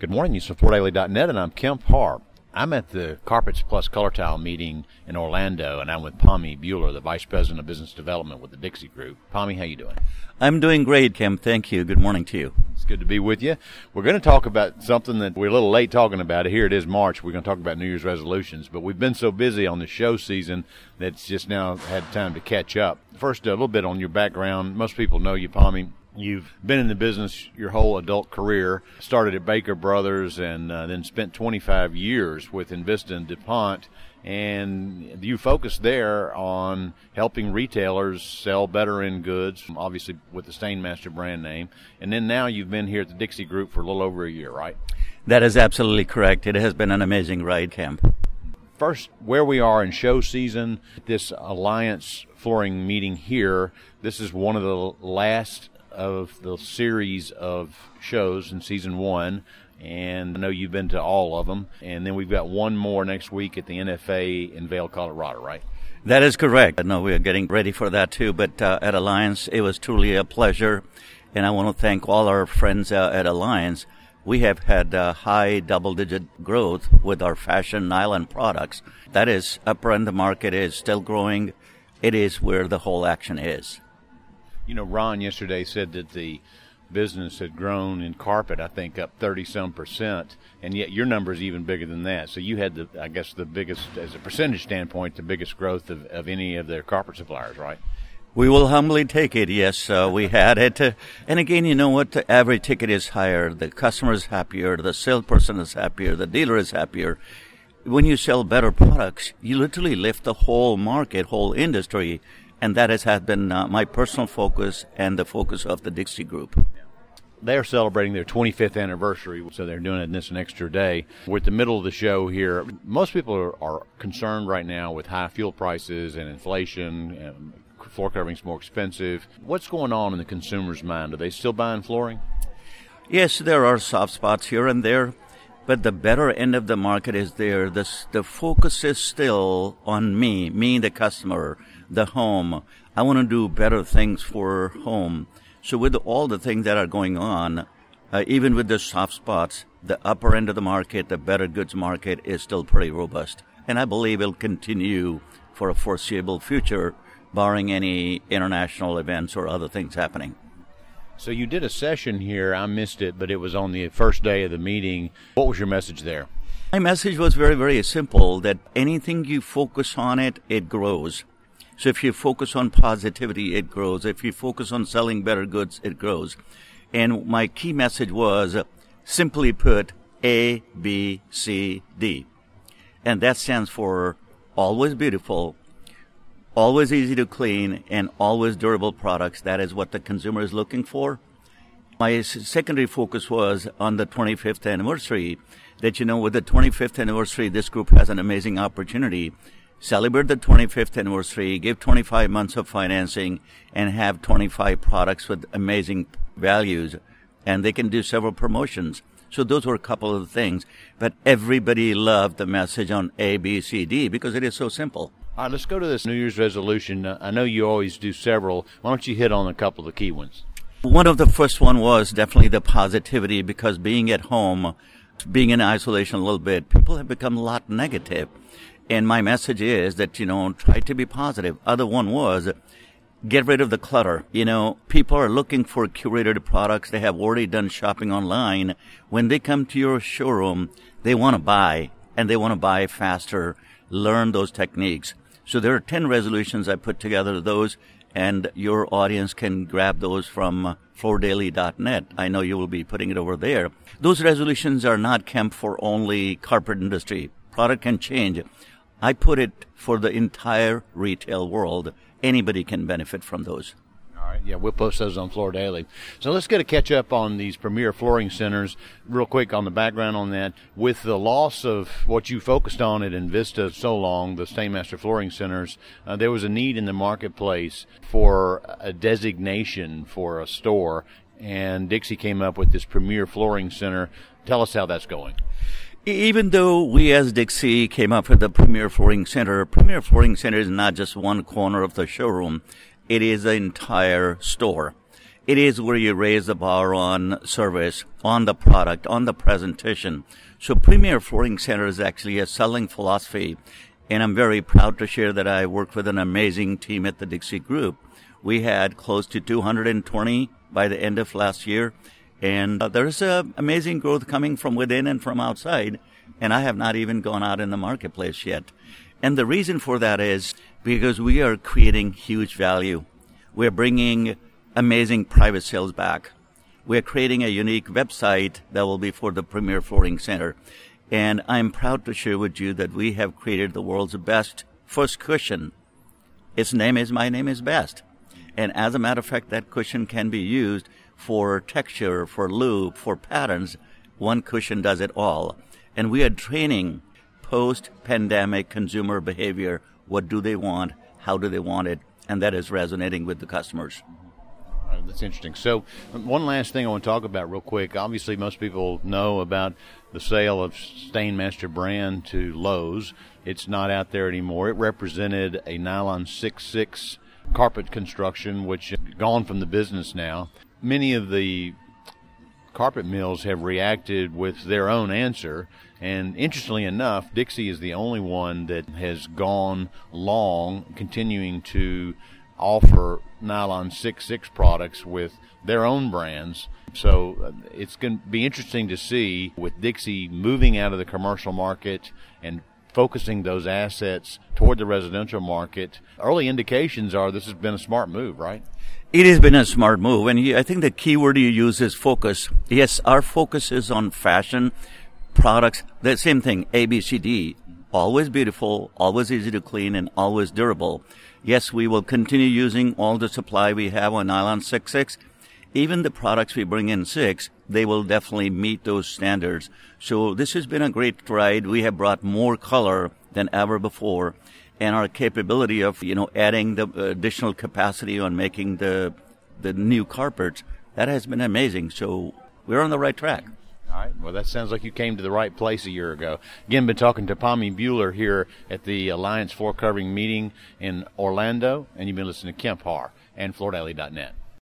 Good morning. You FloorDaily.net, and I'm Kemp Harr. I'm at the Carpets Plus Color Tile meeting in Orlando, and I'm with Pammi Bhullar, the Vice President of Business Development with the Dixie Group. Pammi, how are you doing? I'm doing great, Kemp. Thank you. Good morning to you. It's good to be with you. We're going to talk about something that we're a little late talking about. Here it is March. We're going to talk about New Year's resolutions, but we've been so busy on the show season that's just now had time to catch up. First, a little bit on your background. Most people know you, Pammi. You've been in the business your whole adult career. Started at Baker Brothers and uh, then spent 25 years with Invista and DuPont. And you focus there on helping retailers sell better in goods, obviously with the Stainmaster brand name. And then now you've been here at the Dixie Group for a little over a year, right? That is absolutely correct. It has been an amazing ride, Kemp. First, where we are in show season, this Alliance flooring meeting here, this is one of the last of the series of shows in season one. And I know you've been to all of them. And then we've got one more next week at the NFA in Vail, Colorado, right? That is correct. I know we are getting ready for that too. But uh, at Alliance, it was truly a pleasure. And I want to thank all our friends uh, at Alliance. We have had uh, high double digit growth with our fashion nylon products. That is upper end the market is still growing. It is where the whole action is. You know, Ron yesterday said that the business had grown in carpet, I think, up 30 some percent, and yet your number is even bigger than that. So you had, the, I guess, the biggest, as a percentage standpoint, the biggest growth of, of any of their carpet suppliers, right? We will humbly take it. Yes, uh, we had it. Uh, and again, you know what? Average ticket is higher. The customer is happier. The salesperson is happier. The dealer is happier. When you sell better products, you literally lift the whole market, whole industry and that has had been uh, my personal focus and the focus of the Dixie Group. They're celebrating their 25th anniversary, so they're doing it in this an extra day. We're at the middle of the show here. Most people are, are concerned right now with high fuel prices and inflation. And floor covering's more expensive. What's going on in the consumer's mind? Are they still buying flooring? Yes, there are soft spots here and there, but the better end of the market is there. The, the focus is still on me, me, the customer the home. I want to do better things for home. So with all the things that are going on, uh, even with the soft spots, the upper end of the market, the better goods market is still pretty robust. And I believe it'll continue for a foreseeable future, barring any international events or other things happening. So you did a session here. I missed it, but it was on the first day of the meeting. What was your message there? My message was very, very simple that anything you focus on it, it grows. So if you focus on positivity, it grows. If you focus on selling better goods, it grows. And my key message was simply put, A, B, C, D. And that stands for always beautiful, always easy to clean, and always durable products. That is what the consumer is looking for. My secondary focus was on the 25th anniversary. That, you know, with the 25th anniversary, this group has an amazing opportunity celebrate the 25th anniversary, give 25 months of financing, and have 25 products with amazing values. And they can do several promotions. So those were a couple of things. But everybody loved the message on A, B, C, D because it is so simple. All right, let's go to this New Year's resolution. Uh, I know you always do several. Why don't you hit on a couple of the key ones? One of the first one was definitely the positivity because being at home, being in isolation a little bit, people have become a lot negative. And my message is that, you know, try to be positive. Other one was get rid of the clutter. You know, people are looking for curated products. They have already done shopping online. When they come to your showroom, they want to buy and they want to buy faster, learn those techniques. So there are 10 resolutions I put together those and your audience can grab those from floordaily.net. I know you will be putting it over there. Those resolutions are not Kemp for only carpet industry. Product can change. I put it for the entire retail world. Anybody can benefit from those. All right, yeah, we'll post those on Floor Daily. So let's get a catch up on these premier flooring centers, real quick on the background on that. With the loss of what you focused on at Invista so long, the Stainmaster flooring centers, uh, there was a need in the marketplace for a designation for a store, and Dixie came up with this premier flooring center. Tell us how that's going even though we as Dixie came up with the Premier Flooring Center, Premier Flooring Center is not just one corner of the showroom. It is the entire store. it is where you raise the bar on service, on the product, on the presentation. So Premier Flooring Center is actually a selling philosophy. And I'm very proud to share that I work with an amazing team at the Dixie Group. We had close to 220 by the end of last year. And uh, there's uh, amazing growth coming from within and from outside. And I have not even gone out in the marketplace yet. And the reason for that is because we are creating huge value. We're bringing amazing private sales back. We're creating a unique website that will be for the Premier Flooring Center. And I'm proud to share with you that we have created the world's best first cushion. Its name is My Name is Best. And as a matter of fact, that cushion can be used for texture, for loop, for patterns. One cushion does it all. And we are training post pandemic consumer behavior. What do they want? How do they want it? And that is resonating with the customers. That's interesting. So, one last thing I want to talk about real quick. Obviously, most people know about the sale of Stainmaster brand to Lowe's. It's not out there anymore. It represented a nylon 6.6 carpet construction, which gone from the business now. Many of the carpet mills have reacted with their own answer. And interestingly enough, Dixie is the only one that has gone long, continuing to offer nylon 6.6 products with their own brands. So uh, it's going to be interesting to see with Dixie moving out of the commercial market and focusing those assets toward the residential market. Early indications are this has been a smart move, right? It has been a smart move, and I think the key word you use is focus. Yes, our focus is on fashion products. The same thing, ABCD, always beautiful, always easy to clean, and always durable. Yes, we will continue using all the supply we have on Nylon 6.6. Even the products we bring in 6, they will definitely meet those standards. So this has been a great ride. We have brought more color than ever before and our capability of you know adding the additional capacity on making the the new carpets that has been amazing. So we're on the right track. All right. Well, that sounds like you came to the right place a year ago. Again, been talking to Pammi Bhullar here at the Alliance Floor Covering meeting in Orlando, and you've been listening to Kemp Harr and FloorDaily.net.